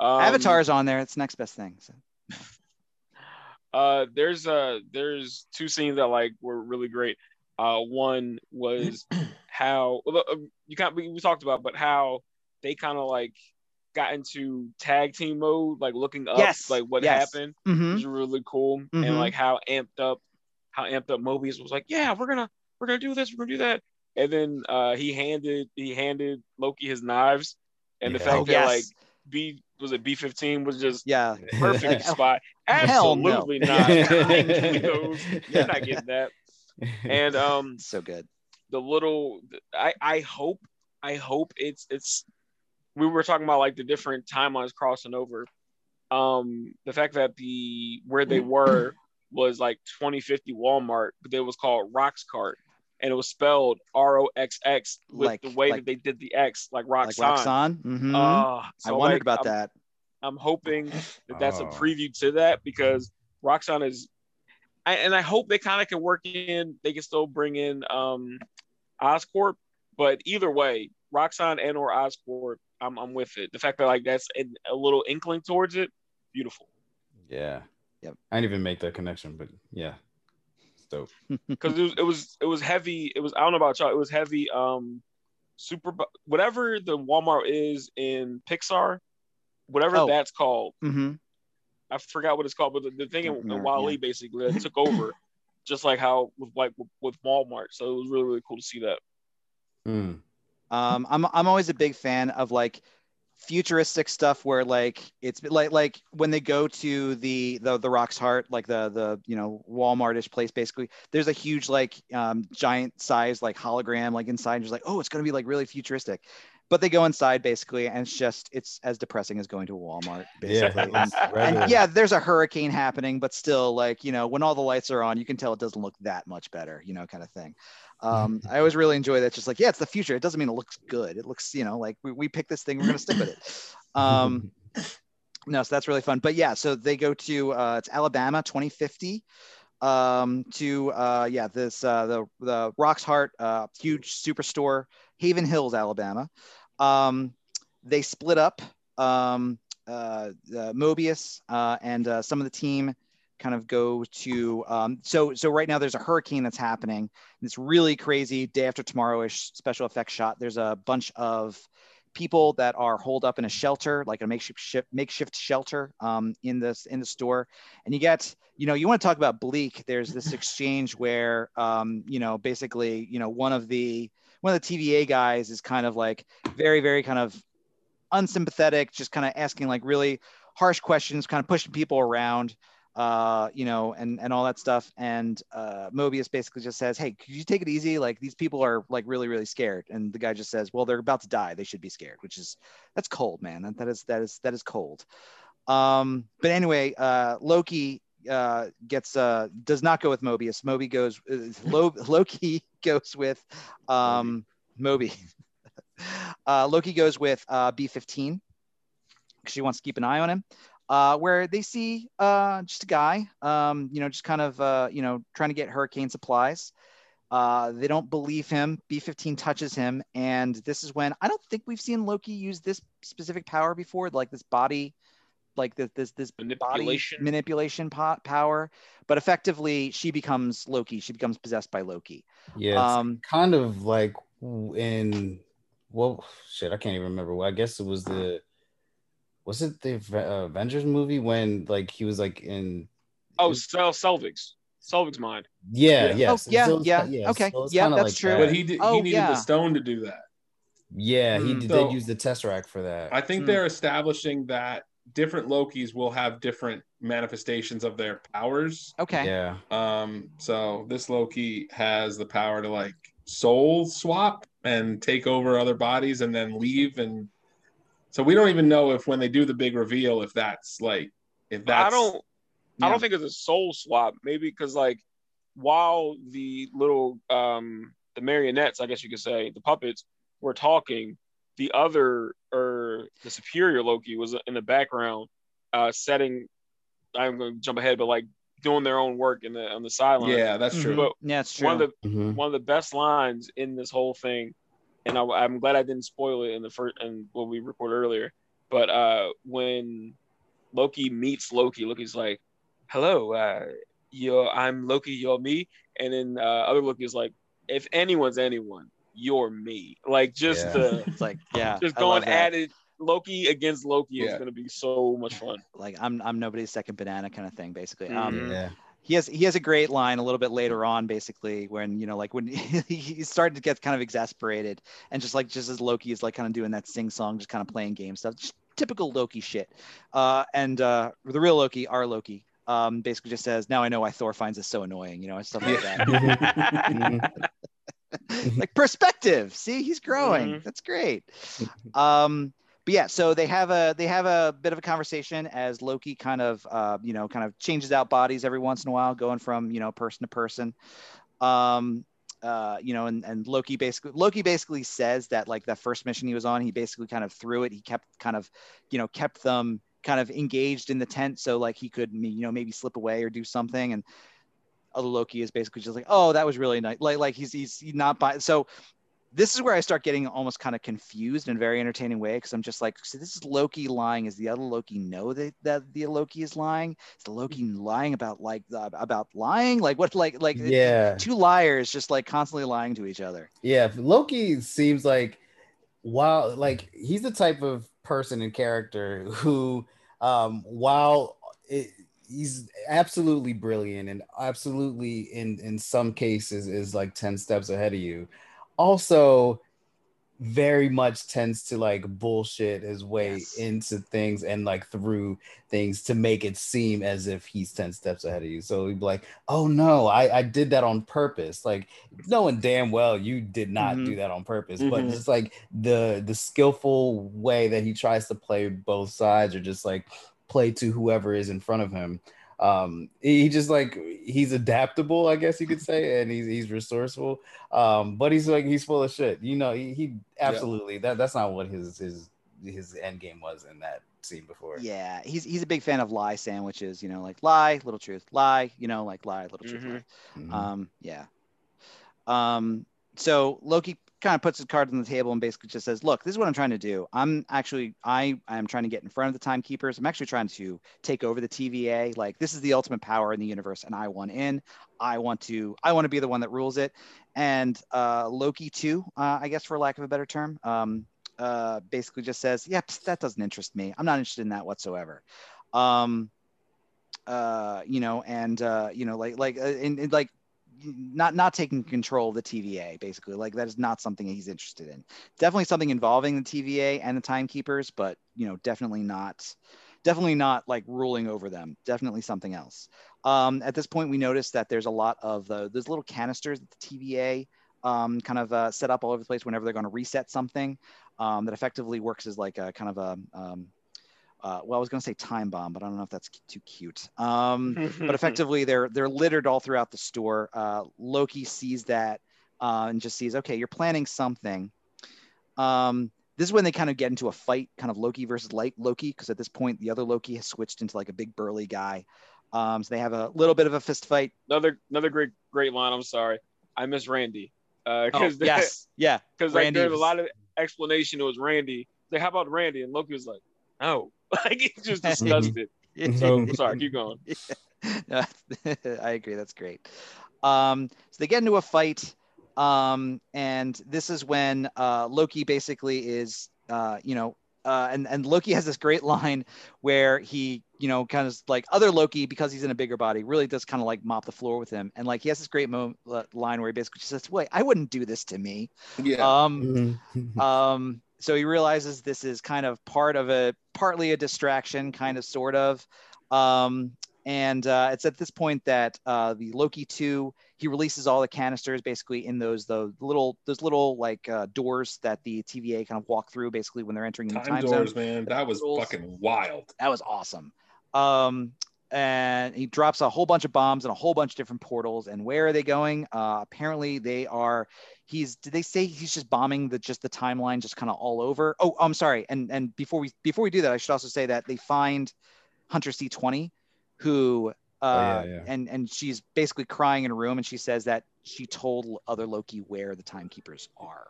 avatar's on there it's next best thing so. Uh, there's uh there's two scenes that like were really great. Uh, one was how well, uh, you kind we, we talked about, but how they kind of like got into tag team mode, like looking up yes. like what yes. happened, mm-hmm. was really cool, mm-hmm. and like how amped up, how amped up Mobius was like, yeah, we're gonna we're gonna do this, we're gonna do that, and then uh, he handed he handed Loki his knives, and yeah. the fact oh, that yes. like B was it B fifteen was just yeah perfect spot. Absolutely no. not. You're not getting that. And um, so good. The little I I hope I hope it's it's we were talking about like the different timelines crossing over. Um, the fact that the where they were was like 2050 Walmart, but it was called Roxxcart and it was spelled R O X X with like, the way like, that they did the X, like Roxxon. Like Roxxon? Mm-hmm. Uh, so I wondered like, about I'm, that. I'm hoping that that's oh. a preview to that because Roxxon is, I, and I hope they kind of can work in. They can still bring in um, Oscorp, but either way, Roxxon and or Oscorp I'm I'm with it. The fact that like that's a little inkling towards it, beautiful. Yeah. Yep. I didn't even make that connection, but yeah, it's dope. Because it was it was it was heavy. It was I don't know about y'all. It was heavy. Um, super whatever the Walmart is in Pixar, whatever oh. that's called. Mm-hmm. I forgot what it's called, but the, the thing in, in WALL-E yeah. basically that took over, just like how with like with Walmart. So it was really really cool to see that. Mm. Um, I'm I'm always a big fan of like futuristic stuff where like it's like like when they go to the the the Roxxcart, like the the you know Walmartish place, basically. There's a huge like um, giant size like hologram like inside. And just like oh, it's gonna be like really futuristic but they go inside basically and it's just it's as depressing as going to walmart basically. Yeah, and, and, yeah there's a hurricane happening but still like you know when all the lights are on you can tell it doesn't look that much better you know kind of thing. Um, i always really enjoy that just like yeah it's the future. It doesn't mean it looks good. It looks you know like we, we picked this thing we're going to stick with it. Um, no so that's really fun. But yeah so they go to uh, it's alabama 2050 um, to uh, yeah this uh, the the Roxxcart uh, huge superstore Haven Hills, Alabama. Um, they split up. Um, uh, Mobius uh, and uh, some of the team kind of go to um, so so right now there's a hurricane that's happening it's really crazy day after tomorrow-ish special effects shot there's a bunch of people that are holed up in a shelter like a makeshift makeshift shelter um, in this in the store and you get you know you want to talk about bleak there's this exchange where um, you know basically you know one of the one of the TVA guys is kind of like very, very kind of unsympathetic, just kind of asking like really harsh questions, kind of pushing people around, uh, you know, and and all that stuff. And uh, Mobius basically just says, "Hey, could you take it easy? Like these people are like really, really scared." And the guy just says, "Well, they're about to die. They should be scared." Which is that's cold, man. That is that is that is cold. Um, but anyway, uh, Loki uh, gets uh, does not go with Mobius. Moby goes uh, Loki goes with um, Moby. uh, Loki goes with uh, B15 because she wants to keep an eye on him. Uh, where they see uh, just a guy, um, you know, just kind of, uh, you know, trying to get hurricane supplies. Uh, they don't believe him. B15 touches him, and this is when I don't think we've seen Loki use this specific power before, like this body like this this this manipulation body manipulation. po- power but effectively she becomes loki. She becomes possessed by loki. Yeah um kind of like in well shit i can't even remember. I guess it was the was it the uh, avengers movie when like he was like in oh Sel- selvig's selvig's mind. Yeah yeah. oh, yeah, so yeah, yeah okay. so yeah that's like true. that. but he did, oh, he needed yeah. the stone to do that. Yeah he mm. did, so, did use the tesseract for that. I think mm. they're establishing that different Lokis will have different manifestations of their powers. Okay. Yeah. Um. So this Loki has the power to like soul swap and take over other bodies and then leave and so we don't even know if when they do the big reveal if that's like if that's I don't yeah. I don't think it's a soul swap maybe because like while the little um the marionettes I guess you could say the puppets were talking the other or the superior Loki was in the background, uh, setting. I'm going to jump ahead, but like doing their own work in the on the sideline. Yeah, that's true. But yeah, it's true. One of the mm-hmm. one of the best lines in this whole thing, and I, am glad I didn't spoil it in the first and what we recorded earlier. But uh, when Loki meets Loki, Loki's like, "Hello, uh, you're I'm Loki, you're me," and then uh, other Loki is like, "If anyone's anyone, you're me. Like just yeah. the it's like yeah, just going at it. Loki against Loki yeah. is going to be so much fun. Like I'm I'm nobody's second banana kind of thing, basically. Um, mm-hmm. Um, yeah. He has he has a great line a little bit later on, basically, when you know, like when he's starting to get kind of exasperated, and just like just as Loki is like kind of doing that sing song, just kind of playing game stuff, just typical Loki shit. Uh, and uh, the real Loki, our Loki, um, basically just says, "Now I know why Thor finds this so annoying," you know, and stuff like that. like perspective. See, he's growing. Mm-hmm. That's great. Um, but yeah, so they have a they have a bit of a conversation as Loki kind of uh, you know kind of changes out bodies every once in a while, going from you know person to person. Um, uh, you know, and, and Loki basically Loki basically says that like that first mission he was on, he basically kind of threw it. He kept kind of, you know, kept them kind of engaged in the tent so like he could you know maybe slip away or do something and other Loki is basically just like, oh, that was really nice. Like, like he's he's not by. So this is where I start getting almost kind of confused in a very entertaining way because I'm just like, so this is Loki lying. Is the other Loki know that, that the Loki is lying? Is the Loki lying about like about lying? Like what? Like like yeah, two liars just like constantly lying to each other. Yeah, Loki seems like while like he's the type of person and character who, um, while it, he's absolutely brilliant and absolutely in in some cases is like 10 steps ahead of you also very much tends to like bullshit his way yes. into things and like through things to make it seem as if he's 10 steps ahead of you. So he'd be like, oh no, I, I did that on purpose. Like knowing damn well you did not mm-hmm. do that on purpose, mm-hmm. but just like the the skillful way that he tries to play both sides or just like play to whoever is in front of him um he just like he's adaptable i guess you could say and he's he's resourceful um but he's like he's full of shit you know he, he absolutely yeah. that that's not what his his his end game was in that scene before yeah he's he's a big fan of lie sandwiches you know like lie little truth lie you know like lie little truth mm-hmm. Mm-hmm. um yeah um so loki kind of puts his cards on the table and basically just says, "Look, this is what I'm trying to do. I'm actually I I am trying to get in front of the timekeepers. I'm actually trying to take over the TVA. Like this is the ultimate power in the universe, and I want in. I want to I want to be the one that rules it." And uh, Loki too, uh, I guess for lack of a better term, um, uh, basically just says, "Yep, that doesn't interest me. I'm not interested in that whatsoever." Um, uh, you know, and uh, you know, like like uh, in, in like not not taking control of the TVA basically. Like that is not something he's interested in. Definitely something involving the TVA and the timekeepers but you know definitely not definitely not like ruling over them. Definitely something else. Um, at this point we notice that there's a lot of the, those little canisters that the TVA um, kind of uh, set up all over the place whenever they're going to reset something um, that effectively works as like a kind of a um, uh, well, I was going to say time bomb, but I don't know if that's too cute. Um, but effectively, they're they're littered all throughout the store. Uh, Loki sees that uh, and just sees, okay, you're planning something. Um, this is when they kind of get into a fight, kind of Loki versus Lady Loki, because at this point the other Loki has switched into like a big burly guy. Um, so they have a little bit of a fist fight. Another another great great line. I'm sorry, I miss Randy. Uh, oh, yes, yeah, because like there's a lot of explanation. It was Randy. Like, how about Randy? And Loki was like, no. like he just discussed it. So sorry, keep going. No, I agree. That's great. Um, so they get into a fight, um, and this is when uh, Loki basically is, uh, you know, uh, and and Loki has this great line where he, you know, kind of like other Loki because he's in a bigger body, really does kind of like mop the floor with him, and like he has this great mo- uh, line where he basically says, "Wait, I wouldn't do this to me." Yeah. Um, um, so he realizes this is kind of part of a partly a distraction kind of sort of um, and uh, it's at this point that uh, the Loki 2 he releases all the canisters basically in those the little those little like uh, doors that the TVA kind of walk through basically when they're entering time, the time doors, zone. man. That was fucking wild. That was awesome. Um, and he drops a whole bunch of bombs and a whole bunch of different portals. And where are they going? Uh, apparently, they are. He's. Did they say he's just bombing the just the timeline, just kind of all over? Oh, I'm sorry. And and before we before we do that, I should also say that they find Hunter C20, who. Uh, oh, yeah, yeah. and and she's basically crying in a room, and she says that she told other Loki where the timekeepers are,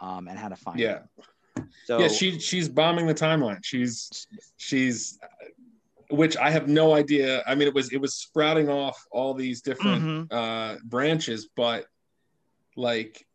um, and how to find yeah. them. So yeah, she she's bombing the timeline. She's she's which I have no idea. I mean, it was it was sprouting off all these different mm-hmm. uh, branches, but like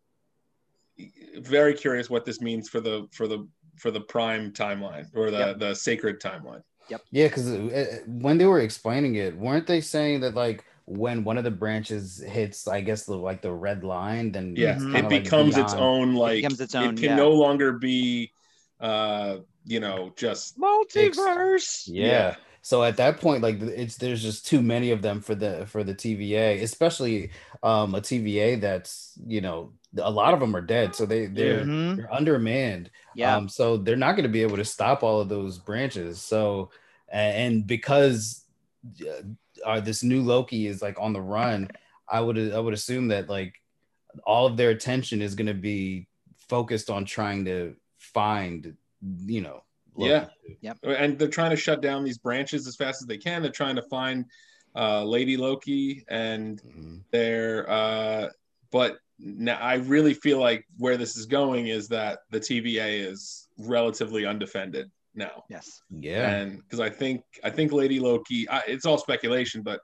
very curious what this means for the for the for the prime timeline or the yep. the sacred timeline. Yep. Yeah, because uh, when they were explaining it, weren't they saying that like when one of the branches hits, I guess the like the red line, then yeah, it becomes like its own like it, becomes its own, it can yeah. no longer be uh you know just multiverse. yeah. yeah. So at that point, like it's there's just too many of them for the for the TVA, especially um, a TVA that's you know a lot of them are dead, so they they're, mm-hmm. they're undermanned. Yeah. Um, so they're not going to be able to stop all of those branches. So and because uh, this new Loki is like on the run, I would I would assume that like all of their attention is going to be focused on trying to find you know. Yeah. Yep. And they're trying to shut down these branches as fast as they can. They're trying to find uh, Lady Loki, and mm-hmm. they're uh, but now I really feel like where this is going is that the TVA is relatively undefended now. Yes. Yeah. And because I think I think Lady Loki, I, it's all speculation, but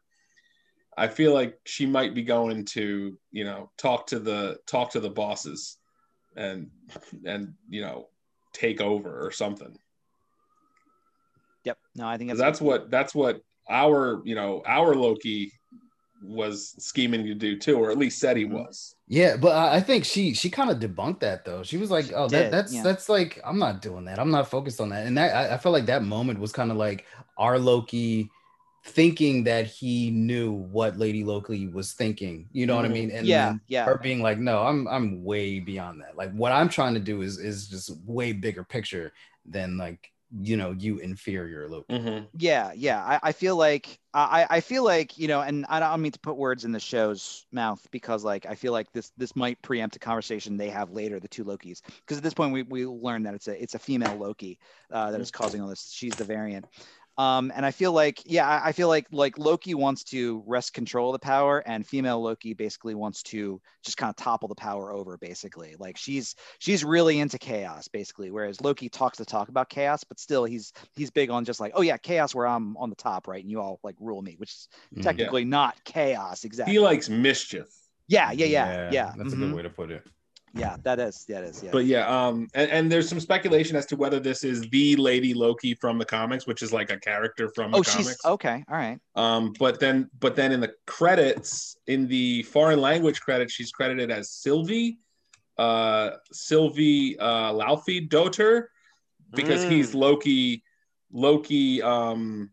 I feel like she might be going to you know talk to the talk to the bosses, and and you know take over or something. Yep. No, I think that's, that's what that's what our you know our Loki was scheming to do too, or at least said he mm-hmm. was. Yeah, but I think she she kind of debunked that though. She was like, "Oh, that, that's yeah. that's like I'm not doing that. I'm not focused on that." And that I, I felt like that moment was kind of like our Loki thinking that he knew what Lady Loki was thinking. You know mm-hmm. what I mm-hmm. mean? And yeah, yeah. Her being like, "No, I'm I'm way beyond that. Like what I'm trying to do is is just way bigger picture than like you know you inferior Loki. Mm-hmm. Yeah, yeah. I, I feel like I, I feel like you know, and I don't mean to put words in the show's mouth because like I feel like this this might preempt a conversation they have later, the two Lokis, because at this point we we learn that it's a it's a female Loki uh, that is causing all this. She's the variant. Um, and I feel like, yeah, I feel like like Loki wants to wrest control of the power, and female Loki basically wants to just kind of topple the power over, basically. Like she's she's really into chaos, basically. Whereas Loki talks to talk about chaos, but still he's he's big on just like, oh yeah, chaos where I'm on the top, right? And you all like rule me, which is mm, technically yeah. not chaos exactly. He likes mischief. Yeah, yeah, yeah, yeah. yeah. That's mm-hmm. a good way to put it yeah that is that is yeah. But yeah um and, and there's some speculation as to whether this is the lady loki from the comics which is like a character from the oh, comics. she's, okay all right. Um but then but then in the credits in the foreign language credits she's credited as sylvie uh sylvie uh Laufeydottir because mm. he's loki loki um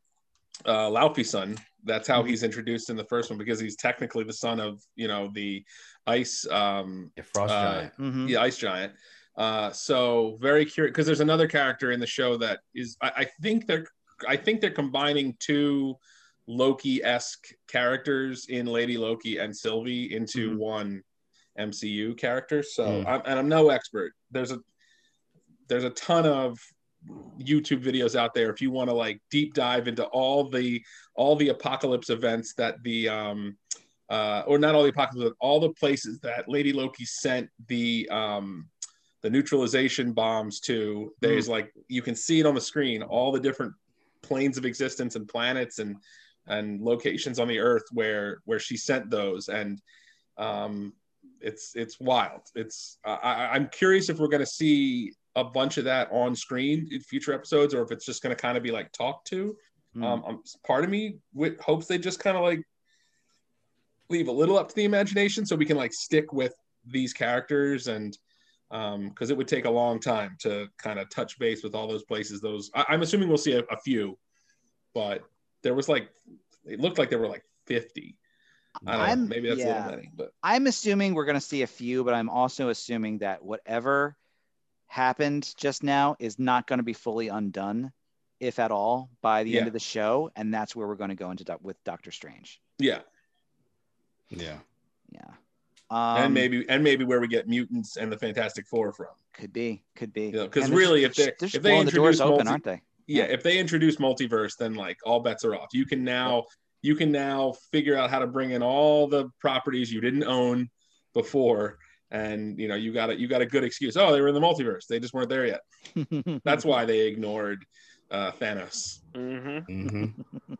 uh laufey son that's how mm-hmm. he's introduced in the first one because he's technically the son of you know the ice um yeah, frost uh, giant mm-hmm. the ice giant uh so very curious because there's another character in the show that is I, I think they're i think they're combining two loki-esque characters in lady loki and sylvie into mm-hmm. one mcu character so mm. I'm, and i'm no expert there's a there's a ton of YouTube videos out there if you want to like deep dive into all the all the apocalypse events that the um uh or not all the apocalypse but all the places that Lady Loki sent the um the neutralization bombs to there's mm. like you can see it on the screen all the different planes of existence and planets and and locations on the earth where where she sent those and um it's it's wild it's I, i'm curious if we're going to see a bunch of that on screen in future episodes, or if it's just going to kind of be like talked to. Mm. Um, um, part of me with hopes they just kind of like leave a little up to the imagination, so we can like stick with these characters and because um, it would take a long time to kind of touch base with all those places. Those I, am assuming we'll see a, a, few, but there was like it looked like there were like 50. I don't know, maybe that's yeah. a little many, but I'm assuming we're going to see a few, but I'm also assuming that whatever happened just now is not going to be fully undone, if at all, by the yeah. end of the show, and that's where we're going to go into do- with Doctor Strange. Yeah. Yeah. Yeah. Um, and maybe and maybe where we get mutants and the Fantastic Four from. Could be, could be. Because you know, really, if they if they introduce the doors multi- open, aren't they? Yeah, if they introduce multiverse, then like all bets are off. You can now you can now figure out how to bring in all the properties you didn't own before. And you know you got a you got a good excuse. Oh they were in the multiverse. They just weren't there yet. That's why they ignored uh thanos. Mm-hmm. Mm-hmm.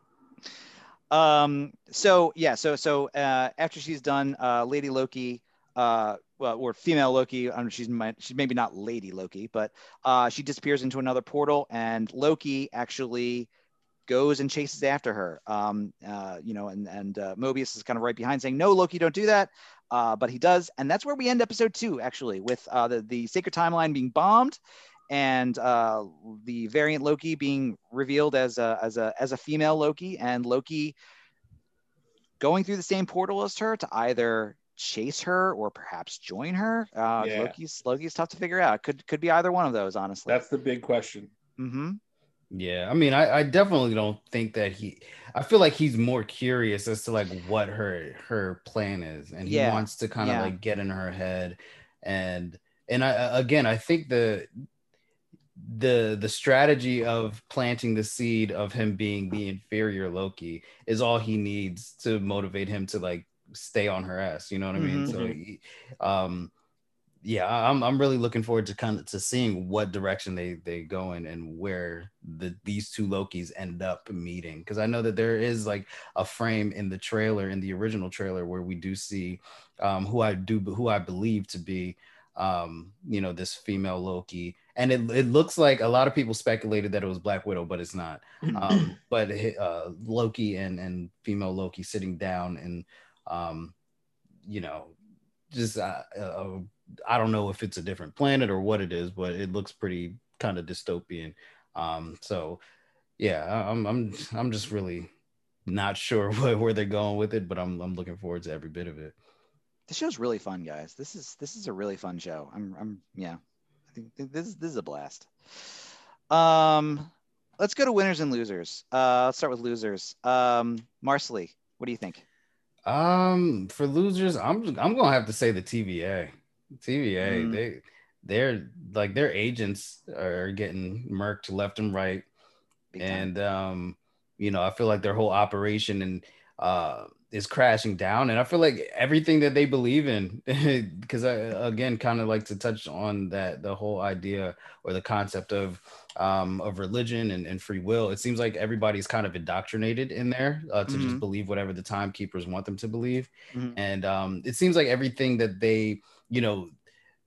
um so yeah so so uh after she's done uh lady loki uh well or female loki I mean, she's my, she's maybe not lady loki but uh she disappears into another portal and loki actually goes and chases after her. Um, uh, you know, and and uh, Mobius is kind of right behind, saying, "No, Loki, don't do that." Uh, but he does, and that's where we end episode two, actually, with uh, the the sacred timeline being bombed, and uh, the variant Loki being revealed as a as a as a female Loki, and Loki going through the same portal as her to either chase her or perhaps join her. Uh, yeah. Loki's Loki's tough to figure out. Could could be either one of those, honestly. That's the big question. Mm-hmm. Yeah, I mean, I, I definitely don't think that he. I feel like he's more curious as to like what her her plan is, and he yeah. wants to kind of yeah. like get in her head, and and I again, I think the the the strategy of planting the seed of him being the inferior Loki is all he needs to motivate him to like stay on her ass. You know what I mean? Mm-hmm. So, um, yeah, I'm I'm really looking forward to kind of to seeing what direction they they go in and where the these two Lokis end up meeting because I know that there is like a frame in the trailer in the original trailer where we do see um, who I do who I believe to be um, you know this female Loki. And it, it looks like a lot of people speculated that it was Black Widow but it's not. Um, but uh, Loki and and female Loki sitting down and um, you know just uh, uh, I don't know if it's a different planet or what it is, but it looks pretty kind of dystopian. Um, so yeah, I'm I'm I'm just really not sure where, where they're going with it, but I'm I'm looking forward to every bit of it. The show's really fun, guys. This is this is a really fun show. I'm I'm yeah. I think this this is a blast. Um, let's go to winners and losers. Uh, let's start with losers. Um, Marcely, what do you think? Um, for losers, I'm I'm gonna have to say the TVA. TVA, mm. they they're like their agents are getting murked left and right. and um, you know, I feel like their whole operation and uh is crashing down and i feel like everything that they believe in because i again kind of like to touch on that the whole idea or the concept of um of religion and, and free will it seems like everybody's kind of indoctrinated in there uh, to mm-hmm. just believe whatever the timekeepers want them to believe mm-hmm. and um it seems like everything that they you know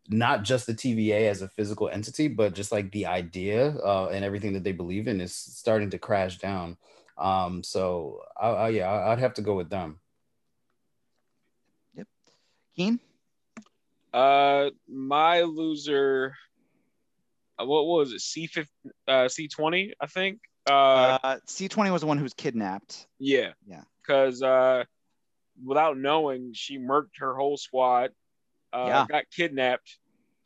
not just the TVA as a physical entity, but just like the idea uh, and everything that they believe in is starting to crash down. Um, so I, I, yeah, I'd have to go with them. Yep. Keane. Uh, my loser. Uh, what was it? C fifty, uh, C twenty, I think. Uh, uh C twenty was the one who was kidnapped. Yeah. Yeah. Because uh, without knowing, she murked her whole squad. Uh, yeah. got kidnapped,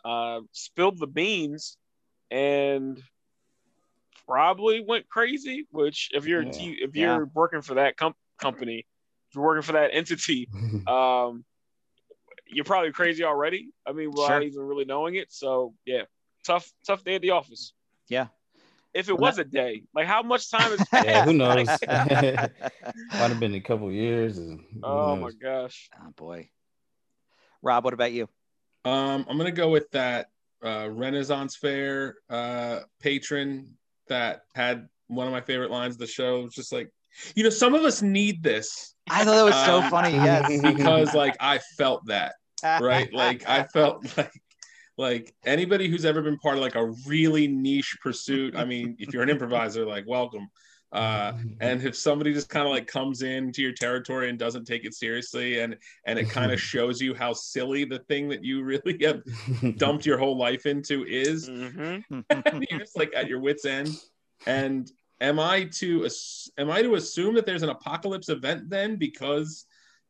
uh, spilled the beans, and probably went crazy. Which, if you're yeah. if you're yeah. working for that com- company, if you're working for that entity, um, you're probably crazy already. I mean, without sure. even really knowing it. So yeah, tough tough day at the office. Yeah. If it was a day, like how much time is? yeah, who knows? Might have been a couple years. oh knows? my gosh! Oh boy. Rob, what about you? Um, I'm gonna go with that uh, Renaissance Fair uh, patron that had one of my favorite lines of the show. It's just like, you know, some of us need this. I thought that was so uh, funny. Yes, because like I felt that, right? like I felt like like anybody who's ever been part of like a really niche pursuit. I mean, if you're an improviser, like welcome. Uh, and if somebody just kind of like comes into your territory and doesn't take it seriously and and it kind of shows you how silly the thing that you really have dumped your whole life into is mm-hmm. you're just like at your wits end. And am i to am i to assume that there's an apocalypse event then because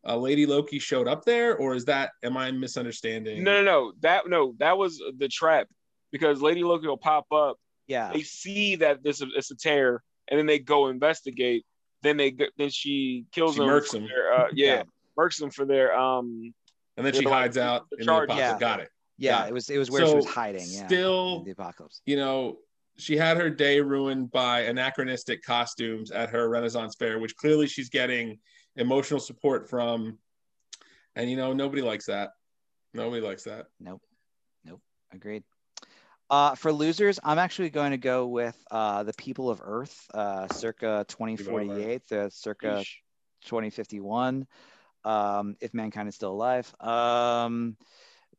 uh, lady loki showed up there? Or is that am i misunderstanding? No no no. That no that was the trap because lady loki will pop up. Yeah. They see that this is it's a tear and then they go investigate. Then they then she kills she them. Murks them. Their, uh, yeah, yeah, murks them for their um. And then she hides like, out in the apocalypse. Yeah. Got it. Yeah, it was it was where so she was hiding. Yeah, still the apocalypse. You know, she had her day ruined by anachronistic costumes at her Renaissance fair, which clearly she's getting emotional support from. And you know, nobody likes that. Nobody likes that. Nope. Nope. Agreed. Uh, for losers, I'm actually going to go with uh, the People of Earth, uh, circa 2048, the circa Eesh. 2051, um, if mankind is still alive. Um,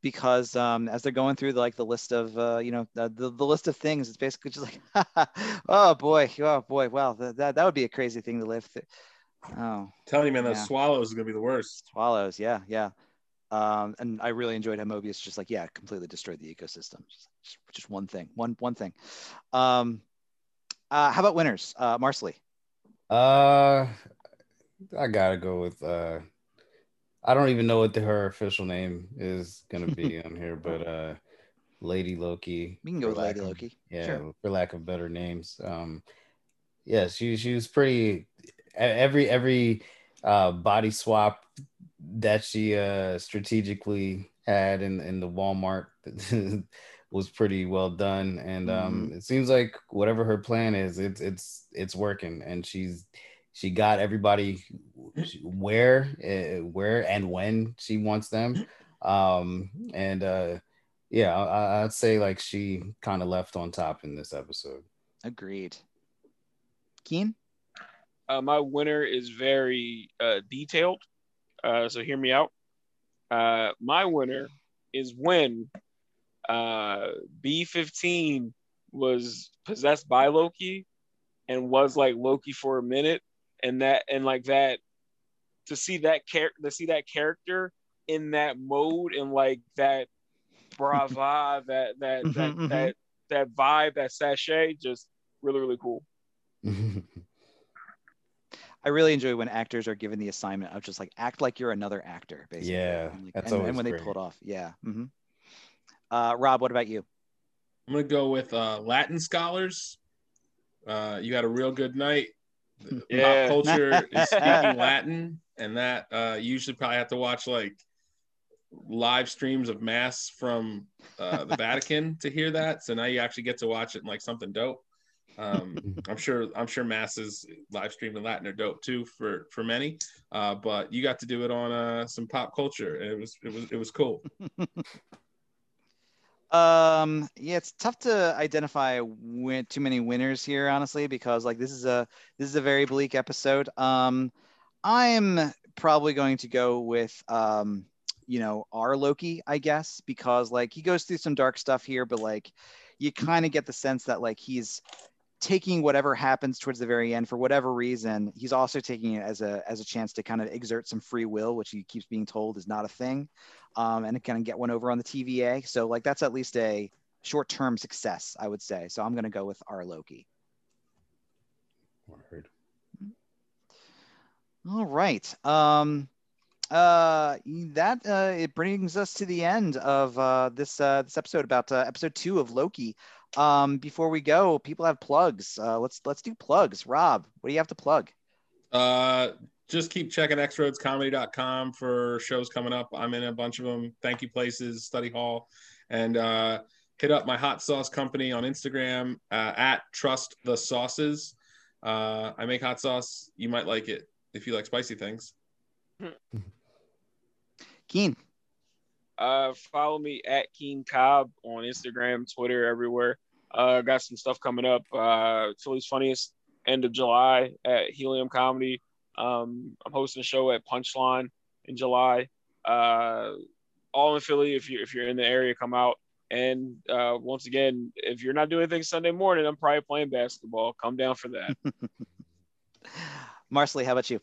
because um, as they're going through the, like the list of uh, you know the, the, the, list of things, it's basically just like, oh boy, oh boy, wow, that, that, that would be a crazy thing to live through. Oh, telling you, man, those swallows is gonna be the worst. Swallows, yeah, yeah. Um, and I really enjoyed how Mobius just like, yeah, completely destroyed the ecosystem. Just, just one thing, one one thing. Um, uh, how about winners, uh, Marcely? Uh, I gotta go with. Uh, I don't even know what the, her official name is gonna be on here, but uh, Lady Loki. We can go with Lady of, Loki. Yeah, sure. for lack of better names. Um, yeah, she she was pretty. Every every uh, body swap that she uh strategically had in in the Walmart was pretty well done. And um mm-hmm. it seems like whatever her plan is it's it's it's working. And she's she got everybody where uh, where and when she wants them. Um and uh yeah I, i'd say like she kind of left on top in this episode. Agreed. Keane? Uh, my winner is very uh, detailed uh, so hear me out uh, my winner is when uh, b15 was possessed by loki and was like loki for a minute and that and like that to see that character to see that character in that mode and like that brava that that mm-hmm, that, mm-hmm. that that vibe that sashay just really really cool I really enjoy when actors are given the assignment of just like act like you're another actor, basically. Yeah, and, like, that's and, always and when great. they pull it off. Yeah. Mm-hmm. Uh, Rob, what about you? I'm gonna go with uh, Latin scholars. Uh, you had a real good night yeah. pop culture is speaking Latin, and that uh, you usually probably have to watch like live streams of mass from uh, the Vatican to hear that. So now you actually get to watch it in like something dope. Um, I'm sure I'm sure masses live streamed in Latin are dope too for for many, uh, but you got to do it on uh, some pop culture. It was it was it was cool. Um, yeah, it's tough to identify win- too many winners here, honestly, because like this is a this is a very bleak episode. Um, I'm probably going to go with um, you know, our Loki, I guess, because like he goes through some dark stuff here, but like you kind of get the sense that like he's taking whatever happens towards the very end for whatever reason he's also taking it as a as a chance to kind of exert some free will which he keeps being told is not a thing um, and kind of get one over on the tva so like that's at least a short-term success i would say. So i'm going to go with our loki. Word. all right um uh that uh it brings us to the end of uh this uh this episode about uh, episode two of loki um, before we go, people have plugs. Uh, let's let's do plugs. Rob, what do you have to plug? Uh, just keep checking xroadscomedy.com for shows coming up. I'm in a bunch of them. Thank you places, study hall, and uh, hit up my hot sauce company on Instagram uh, at Trust the Sauces. Uh, I make hot sauce. You might like it if you like spicy things. Keane. Uh, follow me at Keane Cobb on Instagram, Twitter, everywhere. Uh, got some stuff coming up. Uh, Philly's funniest end of July at Helium Comedy. Um, I'm hosting a show at Punchline in July. Uh, all in Philly. If you if you're in the area, come out. And uh, once again, if you're not doing anything Sunday morning, I'm probably playing basketball. Come down for that. Marcely, how about you?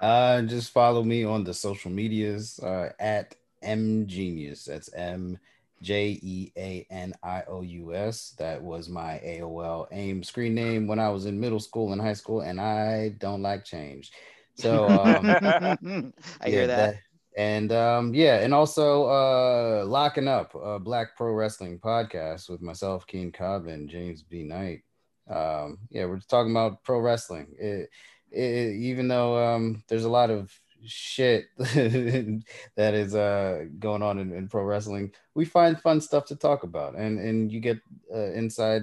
Uh, just follow me on the social medias uh, at MJeanious. That's M J E A N I O U S. That was my AOL AIM screen name when I was in middle school and high school, and I don't like change. So um, I hear that. that. And um, yeah, and also uh, locking up a Black Pro Wrestling podcast with myself, Keane Cobb, and James B. Knight. Um, yeah, we're just talking about pro wrestling. It, it, even though um, there's a lot of shit that is uh going on in, in, pro wrestling we find fun stuff to talk about. And and you get uh, inside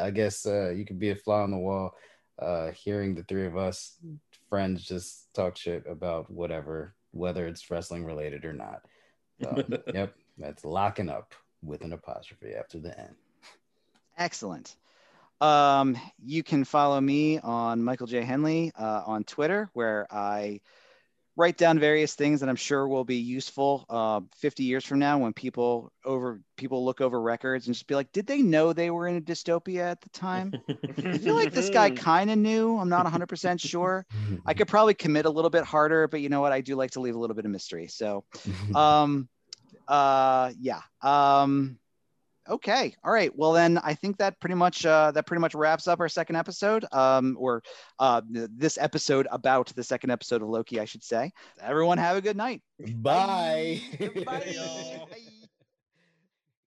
i guess uh you could be a fly on the wall uh hearing the three of us friends just talk shit about whatever whether it's wrestling related or not. So, yep that's locking up with an apostrophe after the n. Excellent um, you can follow me on Michael J. Henley uh, on Twitter, where I write down various things that I'm sure will be useful uh, 50 years from now when people over people look over records and just be like, did they know they were in a dystopia at the time? I feel like this guy kind of knew. I'm not 100% sure. I could probably commit a little bit harder, but you know what? I do like to leave a little bit of mystery. So, um, uh, yeah. Um, Okay. All right. Well, then I think that pretty much uh, that pretty much wraps up our second episode, um, or uh, this episode about the second episode of Loki, I should say. Everyone, have a good night. Bye. Bye. Bye.